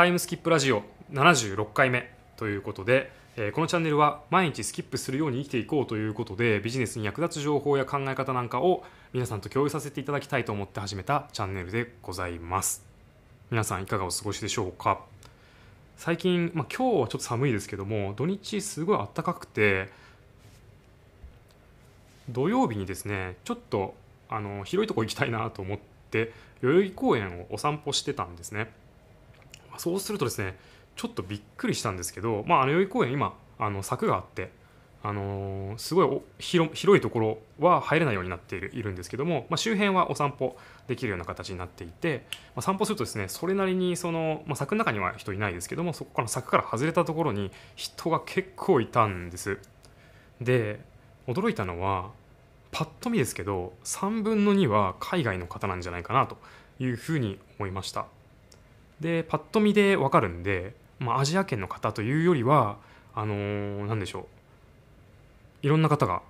タイムスキップラジオ76回目ということで、えーこのチャンネルは毎日スキップするように生きていこうということでビジネスに役立つ情報や考え方なんかを皆さんと共有させていただきたいと思って始めたチャンネルでございます。皆さんいかがお過ごしでしょうか？最近、まあ、今日はちょっと寒いですけども土日すごい暖かくて土曜日にですねちょっとあの広いとこ行きたいなと思って代々木公園をお散歩してたんですね。そうするとですねちょっとびっくりしたんですけど、まあ、あの代々木公園今あの柵があってあのーすごい広広いところは入れないようになっているいるんですけども、まあ、周辺はお散歩できるような形になっていて、まあ、散歩するとですねそれなりにその、まあ、柵の中には人いないですけどもそこから柵から外れたところに人が結構いたんです。で驚いたのはパッと見ですけど3分の2は海外の方なんじゃないかなというふうに思いました。でパッと見でわかるんで、まあ、アジア圏の方というよりはあのーなんでしょういろんな方が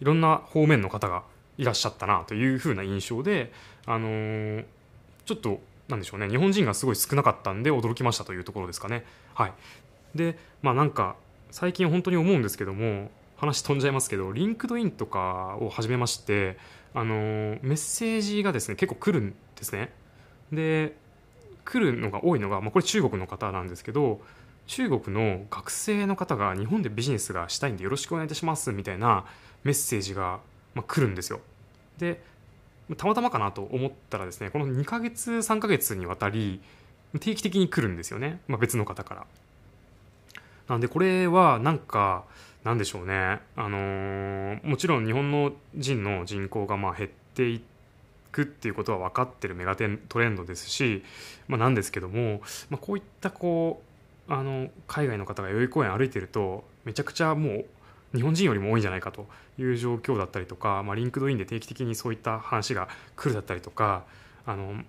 いろんな方面の方がいらっしゃったなというふうな印象で、あのーちょっとなんでしょうね日本人がすごい少なかったんで驚きましたというところですかね。はい、でまあなんか最近本当に思うんですけども話飛んじゃいますけど LinkedIn とかを始めまして、あのーメッセージがですね結構来るんですね。で来るのが多いのが、まあ、これ中国の方なんですけど中国の学生の方が日本でビジネスがしたいんでよろしくお願いいたしますみたいなメッセージが、ま、来るんですよ。でたまたまかなと思ったらですねこの2ヶ月3ヶ月にわたり定期的に来るんですよね、まあ、別の方から。なんでこれはなんかなんでしょうね、あのーもちろん日本の人の人口がまあ減っていてくっていうことは分かってるメガテントレンドですし、まあ、なんですけども、まあ、こういったこうあの海外の方が代々木公園歩いてるとめちゃくちゃもう日本人よりも多いんじゃないかという状況だったりとか、まあ、 LinkedIn で定期的にそういった話が来るだったりとかあの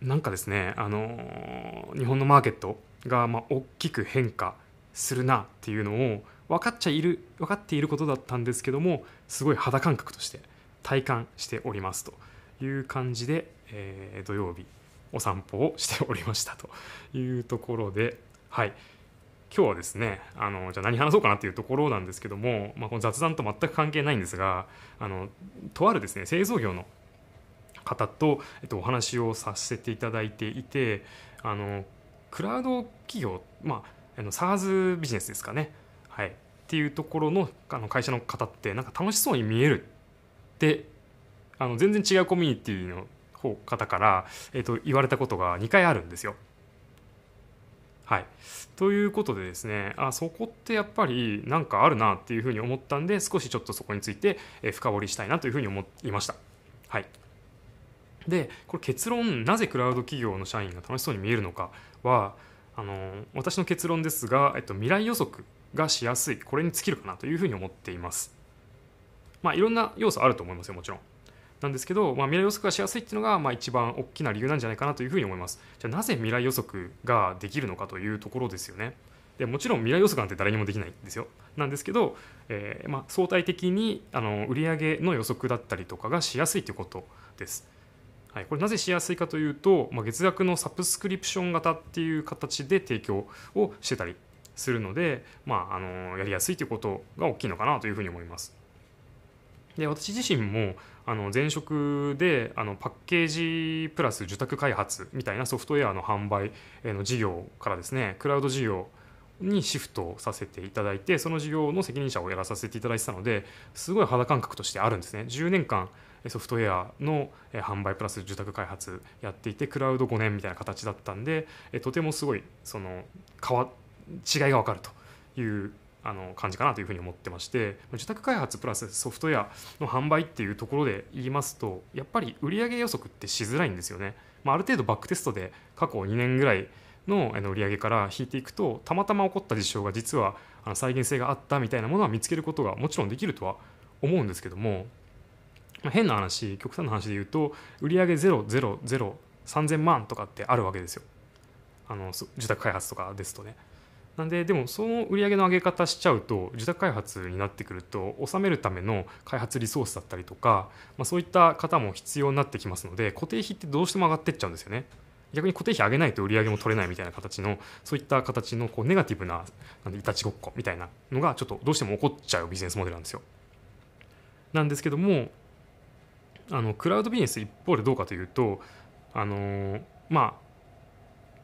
なんかですねあの日本のマーケットがまあ大きく変化するなっていうのを分かっちゃいる分かっていることだったんですけどもすごい肌感覚として体感しておりますと。いう感じで、えー土曜日お散歩をしておりましたというところではい。今日はですねあのじゃあ何話そうかなっていうところなんですけども、まあ、この雑談と全く関係ないんですがあのとあるですね製造業の方と、えっと、お話をさせていただいていてあのクラウド企業、まあ、あの SARS ビジネスですかね、はい、っていうところのあの会社の方ってなんか楽しそうに見えるってあの全然違うコミュニティの方から、えっと、言われたことが2回あるんですよ。はい、ということでですねあそこってやっぱりなんかあるなっていうふうに思ったんで少しちょっとそこについて深掘りしたいなというふうに思いました。はい、でこれ結論なぜクラウド企業の社員が楽しそうに見えるのかはあの私の結論ですが、えっと、未来予測がしやすいこれに尽きるかなというふうに思っています。まあいろんな要素あると思いますよもちろん。なんですけど、まあ、未来予測がしやすいっていうのが、まあ、一番大きな理由なんじゃないかなというふうに思います。じゃあなぜ未来予測ができるのかというところですよね。でもちろん未来予測なんて誰にもできないんですよ。なんですけど、えーまあ、相対的にあの売上の予測だったりとかがしやすいということです。はい、これなぜしやすいかというと、まあ、月額のサブスクリプション型っていう形で提供をしてたりするので、まあ、あのやりやすいということが大きいのかなというふうに思います。で私自身もあの前職であのパッケージプラス受託開発みたいなソフトウェアの販売の事業からですねクラウド事業にシフトさせていただいてその事業の責任者をやらさせていただいてたのですごい肌感覚としてあるんですね。10年間ソフトウェアの販売プラス受託開発やっていてクラウド5年みたいな形だったんでとてもすごいその変わ違いが分かるというあの感じかなというふうに思ってまして受託開発プラスソフトウェアの販売っていうところで言いますとやっぱり売上予測ってしづらいんですよね、まあ、ある程度バックテストで過去2年ぐらいのあの売上から引いていくとたまたま起こった事象が実は再現性があったみたいなものは見つけることがもちろんできるとは思うんですけども、まあ、変な話極端な話で言うと売上0003000万とかってあるわけですよあの受託開発とかですとね。なんででもその売り上げの上げ方しちゃうと受託開発になってくると納めるための開発リソースだったりとか、まあ、そういった方も必要になってきますので固定費ってどうしても上がってっちゃうんですよね逆に固定費上げないと売り上げも取れないみたいな形のそういった形のこうネガティブななんでいたちごっこみたいなのがちょっとどうしても起こっちゃうビジネスモデルなんですよ。なんですけどもあのクラウドビジネス一方でどうかというとあのまあ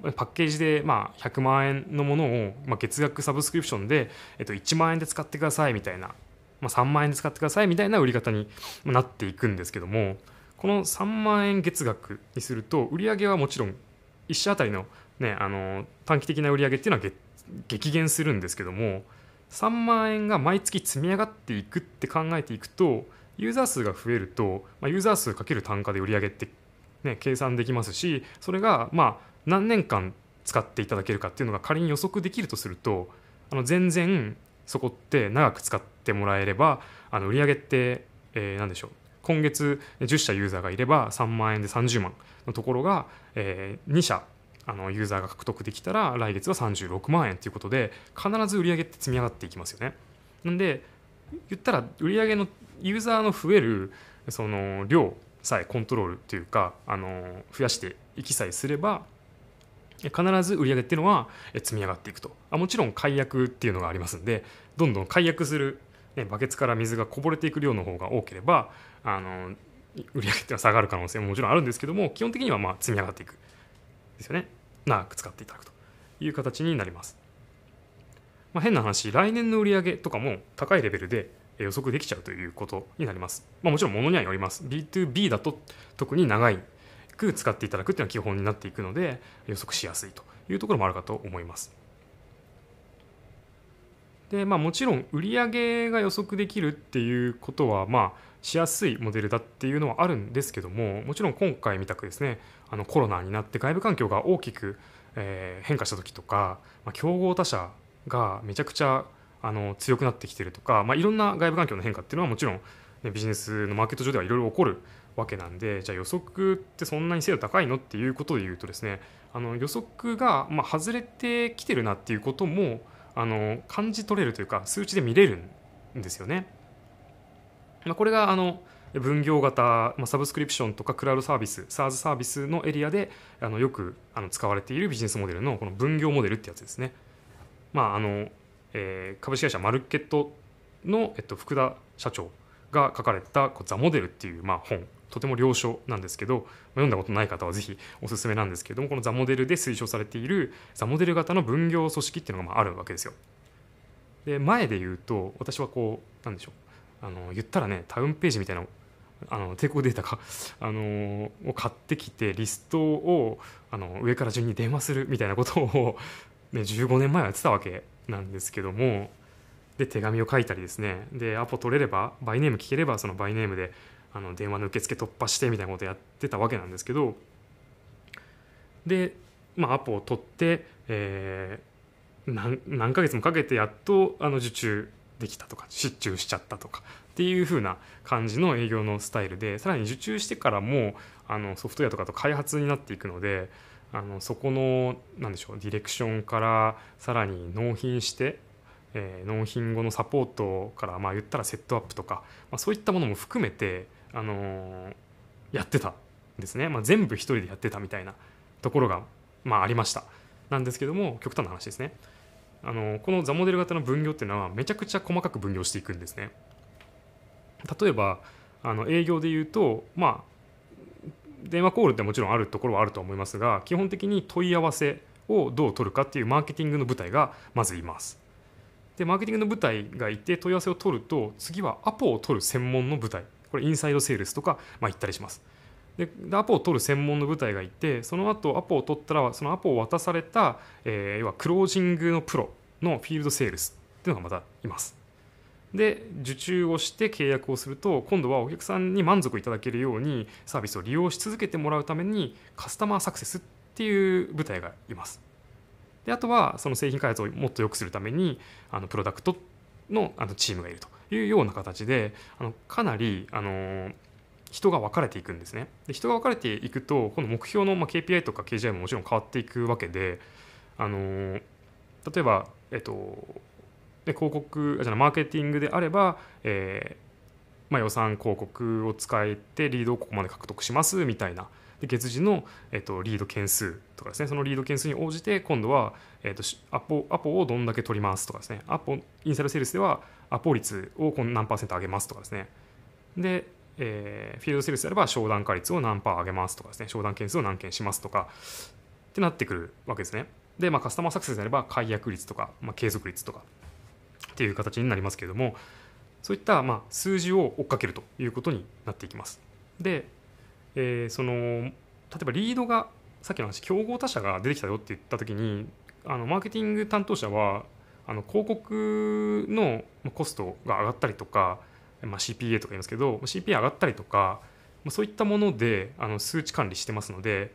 パッケージでまあ100万円のものをまあ月額サブスクリプションでえっと1万円で使ってくださいみたいなまあ3万円で使ってくださいみたいな売り方になっていくんですけどもこの3万円月額にすると売り上げはもちろん1社あたりの,、ね、あの短期的な売り上げっていうのは激減するんですけども3万円が毎月積み上がっていくって考えていくとユーザー数が増えると、まあ、ユーザー数かける単価で売り上げって、ね、計算できますしそれがまあ何年間使っていただけるかっていうのが仮に予測できるとするとあの全然そこって長く使ってもらえればあの売上げって、えー、何でしょう今月10社ユーザーがいれば3万円で30万のところが、えー、2社あのユーザーが獲得できたら来月は36万円ということで必ず売上げって積み上がっていきますよね。なんで言ったら売上げのユーザーの増えるその量さえコントロールというかあの増やしていきさえすれば必ず売り上げっていうのは積み上がっていくと。あもちろん解約っていうのがありますんでどんどん解約する、ね、バケツから水がこぼれていく量の方が多ければあの売り上げっていうのは下がる可能性ももちろんあるんですけども基本的にはまあ積み上がっていく。ですよね。長く使っていただくと。いう形になります、まあ、変な話来年の売り上げとかも高いレベルで予測できちゃうということになります、まあ、もちろんものにはよります。B2B だと特に長いく使っていただくっていうのは基本になっていくので予測しやすいというところもあるかと思います。でまあもちろん売上が予測できるっていうことはまあしやすいモデルだっていうのはあるんですけどももちろん今回みたくですねあのコロナになって外部環境が大きく、え、変化した時とか、まあ、競合他社がめちゃくちゃあの強くなってきてるとか、まあ、いろんな外部環境の変化っていうのはもちろん、ね、ビジネスのマーケット上ではいろいろ起こるわけなんでじゃあ予測ってそんなに精度高いのっていうことで言うとですねあの予測がまあ外れてきてるなっていうこともあの感じ取れるというか数値で見れるんですよね。まあ、これがあの分業型、まあ、サブスクリプションとかクラウドサービス SaaS サービスのエリアであのよくあの使われているビジネスモデルのこの分業モデルってやつですね。まああのえー、株式会社マルケットの、えっと、福田社長が書かれた「ザ・モデル」っていう、まあ、本とても良書なんですけど読んだことない方はぜひおすすめなんですけどもこのザ・モデルで推奨されているザ・モデル型の分業組織っていうのがまああるわけですよ。で前で言うと私はこうなんでしょうあの言ったらねタウンページみたいなあの帝国データか、あのを買ってきてリストをあの上から順に電話するみたいなことを、ね、15年前はやってたわけなんですけどもで手紙を書いたりですねでアポ取れればバイネーム聞ければそのバイネームであの電話の受付突破してみたいなことやってたわけなんですけどで、まあ、アポを取って、えー、何何ヶ月もかけてやっとあの受注できたとか失注しちゃったとかっていう風な感じの営業のスタイルでさらに受注してからもあのソフトウェアとかと開発になっていくのであのそこの何でしょうディレクションからさらに納品してえー、納品後のサポートからまあ言ったらセットアップとか、まあ、そういったものも含めて、あのー、やってたんですね、まあ、全部一人でやってたみたいなところが、まあ、ありました。なんですけども極端な話ですね。あのこのザモデル型の分業っていうのはめちゃくちゃ細かく分業していくんですね。例えばあの営業で言うとまあ電話コールってもちろんあるところはあると思いますが基本的に問い合わせをどう取るかっていうマーケティングの部隊がまずいます。でマーケティングの部隊がいて問い合わせを取ると次はアポを取る専門の部隊これインサイドセールスとか、まあ、言ったりします。でアポを取る専門の部隊がいてその後アポを取ったらそのアポを渡された、えー、要はクロージングのプロのフィールドセールスっていうのがまたいます。で受注をして契約をすると今度はお客さんに満足いただけるようにサービスを利用し続けてもらうためにカスタマーサクセスっていう部隊がいます。であとはその製品開発をもっと良くするためにあのプロダクトのあのチームがいると。いうような形であのかなりあの人が分かれていくんですね。で人が分かれていくとこの目標の、ま、KPI とか KGI ももちろん変わっていくわけであの例えば、えっと、で広告じゃマーケティングであれば、えーまあ、予算広告を使えてリードをここまで獲得しますみたいな。で月次の、えっと、リード件数とかですね。そのリード件数に応じて今度は、えっと、アポアポをどんだけ取りますとかですね。アポインサイドセールスではアポ率をこの何パーセント上げますとかですね。で、えー、フィールドセールスであれば商談化率を何パー上げますとかですね。商談件数を何件しますとかってなってくるわけですね。で、まあ、カスタマーサクセスであれば解約率とか、まあ、継続率とかっていう形になりますけれどもそういったまあ数字を追っかけるということになっていきます。で、えー、その例えばリードがさっきの話競合他社が出てきたよって言った時にあのマーケティング担当者はあの広告のコストが上がったりとか、まあ、CPA とか言いますけど CPA 上がったりとかまあそういったものであの数値管理してますので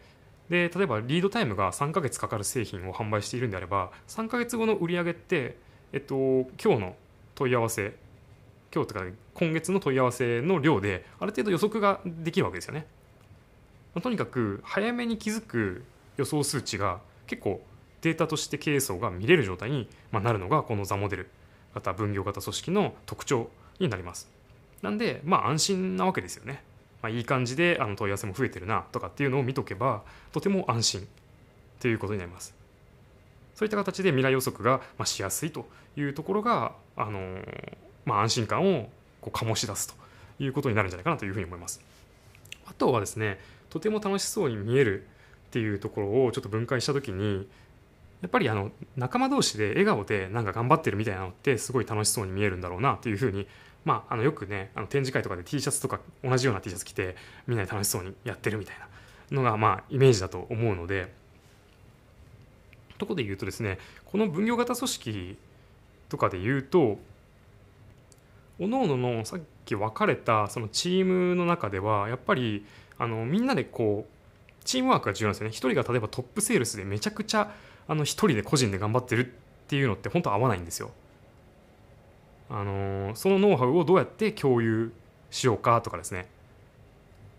で例えばリードタイムが3ヶ月かかる製品を販売しているんであれば3ヶ月後の売り上げって、えっと、今日の問い合わせ今日とか今月の問い合わせの量である程度予測ができるわけですよね。とにかく早めに気づく予想数値が結構データとして経営層が見れる状態になるのがこのザモデル型分業型組織の特徴になります。なんでまあ安心なわけですよね。まあ、いい感じであの問い合わせも増えてるなとかっていうのを見とけばとても安心ということになります。そういった形で未来予測がしやすいというところが、あのまあ、安心感をこう醸し出すということになるんじゃないかなというふうに思います。あとはですねとても楽しそうに見えるっていうところをちょっと分解した時にやっぱりあの仲間同士で笑顔でなんか頑張ってるみたいなのってすごい楽しそうに見えるんだろうなっていうふうにまあ、あのよくねあの展示会とかで T シャツとか同じような T シャツ着てみんなで楽しそうにやってるみたいなのがまあイメージだと思うのでとこで言うとですねこの分業型組織とかで言うと各々のさっき分かれたそのチームの中ではやっぱりあのみんなでこうチームワークが重要なんですよね。一人が例えばトップセールスでめちゃくちゃあの一人で個人で頑張ってるっていうのって本当合わないんですよ。あのそのノウハウをどうやって共有しようかとかですね。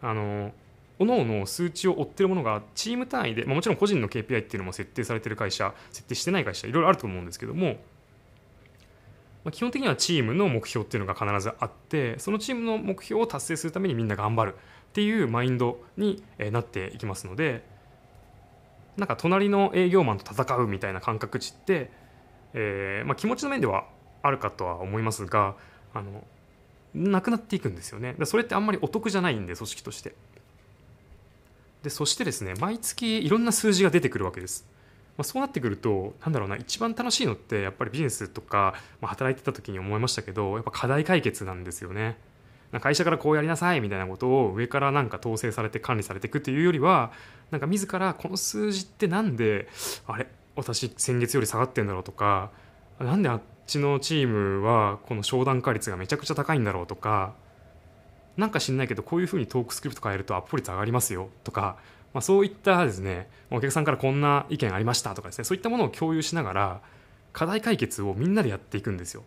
あの各々数値を追ってるものがチーム単位で、まあ、もちろん個人の KPI っていうのも設定されてる会社設定してない会社いろいろあると思うんですけども、まあ、基本的にはチームの目標っていうのが必ずあってそのチームの目標を達成するためにみんな頑張るっていうマインドになっていきますのでなんか隣の営業マンと戦うみたいな感覚値って、えーまあ、気持ちの面ではあるかとは思いますがあのなくなっていくんですよね。それってあんまりお得じゃないんで組織として。でそしてですね毎月いろんな数字が出てくるわけです、まあ、そうなってくるとなんだろうな一番楽しいのってやっぱりビジネスとか、まあ、働いてた時に思いましたけどやっぱ課題解決なんですよね。会社からこうやりなさいみたいなことを上からなんか統制されて管理されていくっていうよりはなんか自らこの数字ってなんであれ私先月より下がってんだろうとかなんであっちのチームはこの商談化率がめちゃくちゃ高いんだろうとかなんか知んないけどこういうふうにトークスクリプト変えるとアップ率上がりますよとか、まあ、そういったですねお客さんからこんな意見ありましたとかですねそういったものを共有しながら課題解決をみんなでやっていくんですよ。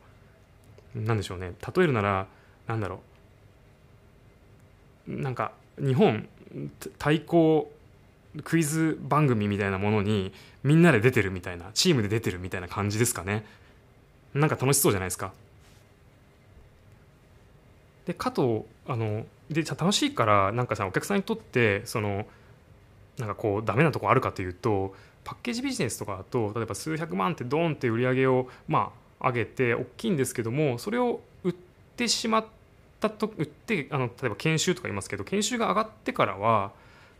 なんでしょうね例えるならなんだろうなんか日本対抗クイズ番組みたいなものにみんなで出てるみたいなチームで出てるみたいな感じですかねなんか楽しそうじゃないですか。でかとあので楽しいからなんかさお客さんにとってそのなんかこうダメなとこあるかというとパッケージビジネスとかだと例えば数百万ってドンって売り上げをまあ上げて大きいんですけどもそれを売ってしまったと売ってあの例えば研修とか言いますけど研修が上がってからは、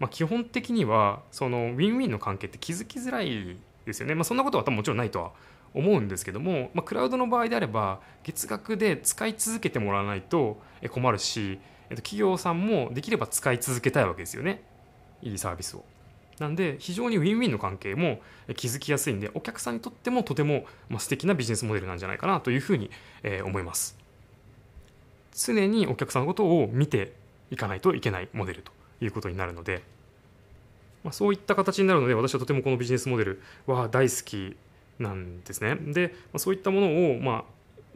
まあ、基本的にはそのウィンウィンの関係って気づきづらいですよね、まあ、そんなことは多分もちろんないとは思うんですけども、まあ、クラウドの場合であれば月額で使い続けてもらわないと困るし、えっと、企業さんもできれば使い続けたいわけですよねいいサービスを。なんで非常にウィンウィンの関係も築きやすいんでお客さんにとってもとても素敵なビジネスモデルなんじゃないかなというふうに思います。常にお客さんのことを見ていかないといけないモデルということになるので、まあ、そういった形になるので私はとてもこのビジネスモデルは大好きなんですね。で、まそういったものを、まあ、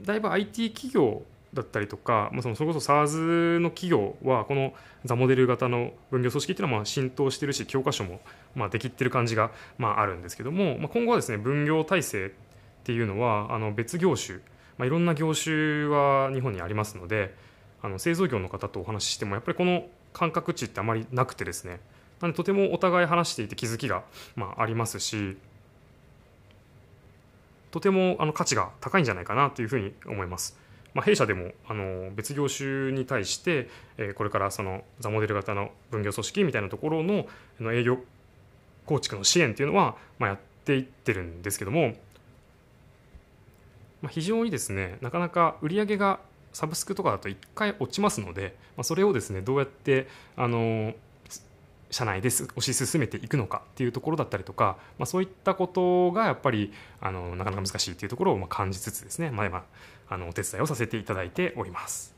だいぶ IT 企業だったりとか、まあ、そのそれこそ SARS の企業はこのザモデル型の分業組織っていうのはまあ浸透してるし教科書もまあできてる感じがまああるんですけども、まあ、今後はですね分業体制っていうのはあの別業種、まあ、いろんな業種は日本にありますのであの製造業の方とお話ししてもやっぱりこの感覚値ってあまりなくてですねなのでとてもお互い話していて気づきが、まあ、ありますしとてもあの価値が高いんじゃないかなというふうに思います。まあ、弊社でもあの別業種に対して、え、これからそのザモデル型の分業組織みたいなところのの営業構築の支援っていうのは、まあ、やっていってるんですけども、ま、非常にですねなかなか売り上げがサブスクとかだと1回落ちますので、まあ、それをですねどうやってあの社内で推し進めていくのかっていうところだったりとか、まあ、そういったことがやっぱりあのなかなか難しいというところをま感じつつですね、まあ、今あのお手伝いをさせていただいております。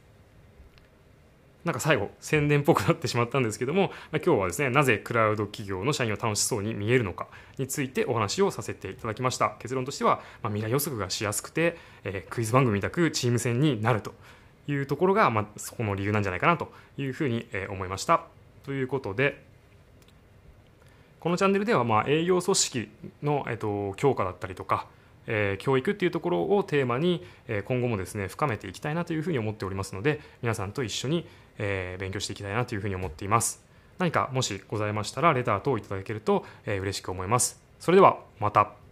なんか最後宣伝っぽくなってしまったんですけども、ま、今日はですねなぜクラウド企業の社員は楽しそうに見えるのかについてお話をさせていただきました。結論としては、まあ、未来予測がしやすくて、えー、クイズ番組みたくチーム戦になるというところが、まあ、そこの理由なんじゃないかなというふうに思いました。ということでこのチャンネルでは、まあ、営業組織の、えっと、強化だったりとか、え、教育っていうところをテーマに、え、今後もですね深めていきたいなというふうに思っておりますので皆さんと一緒に、えー、勉強していきたいなというふうに思っています。何かもしございましたらレター等いただけると、えー、嬉しく思います。それではまた。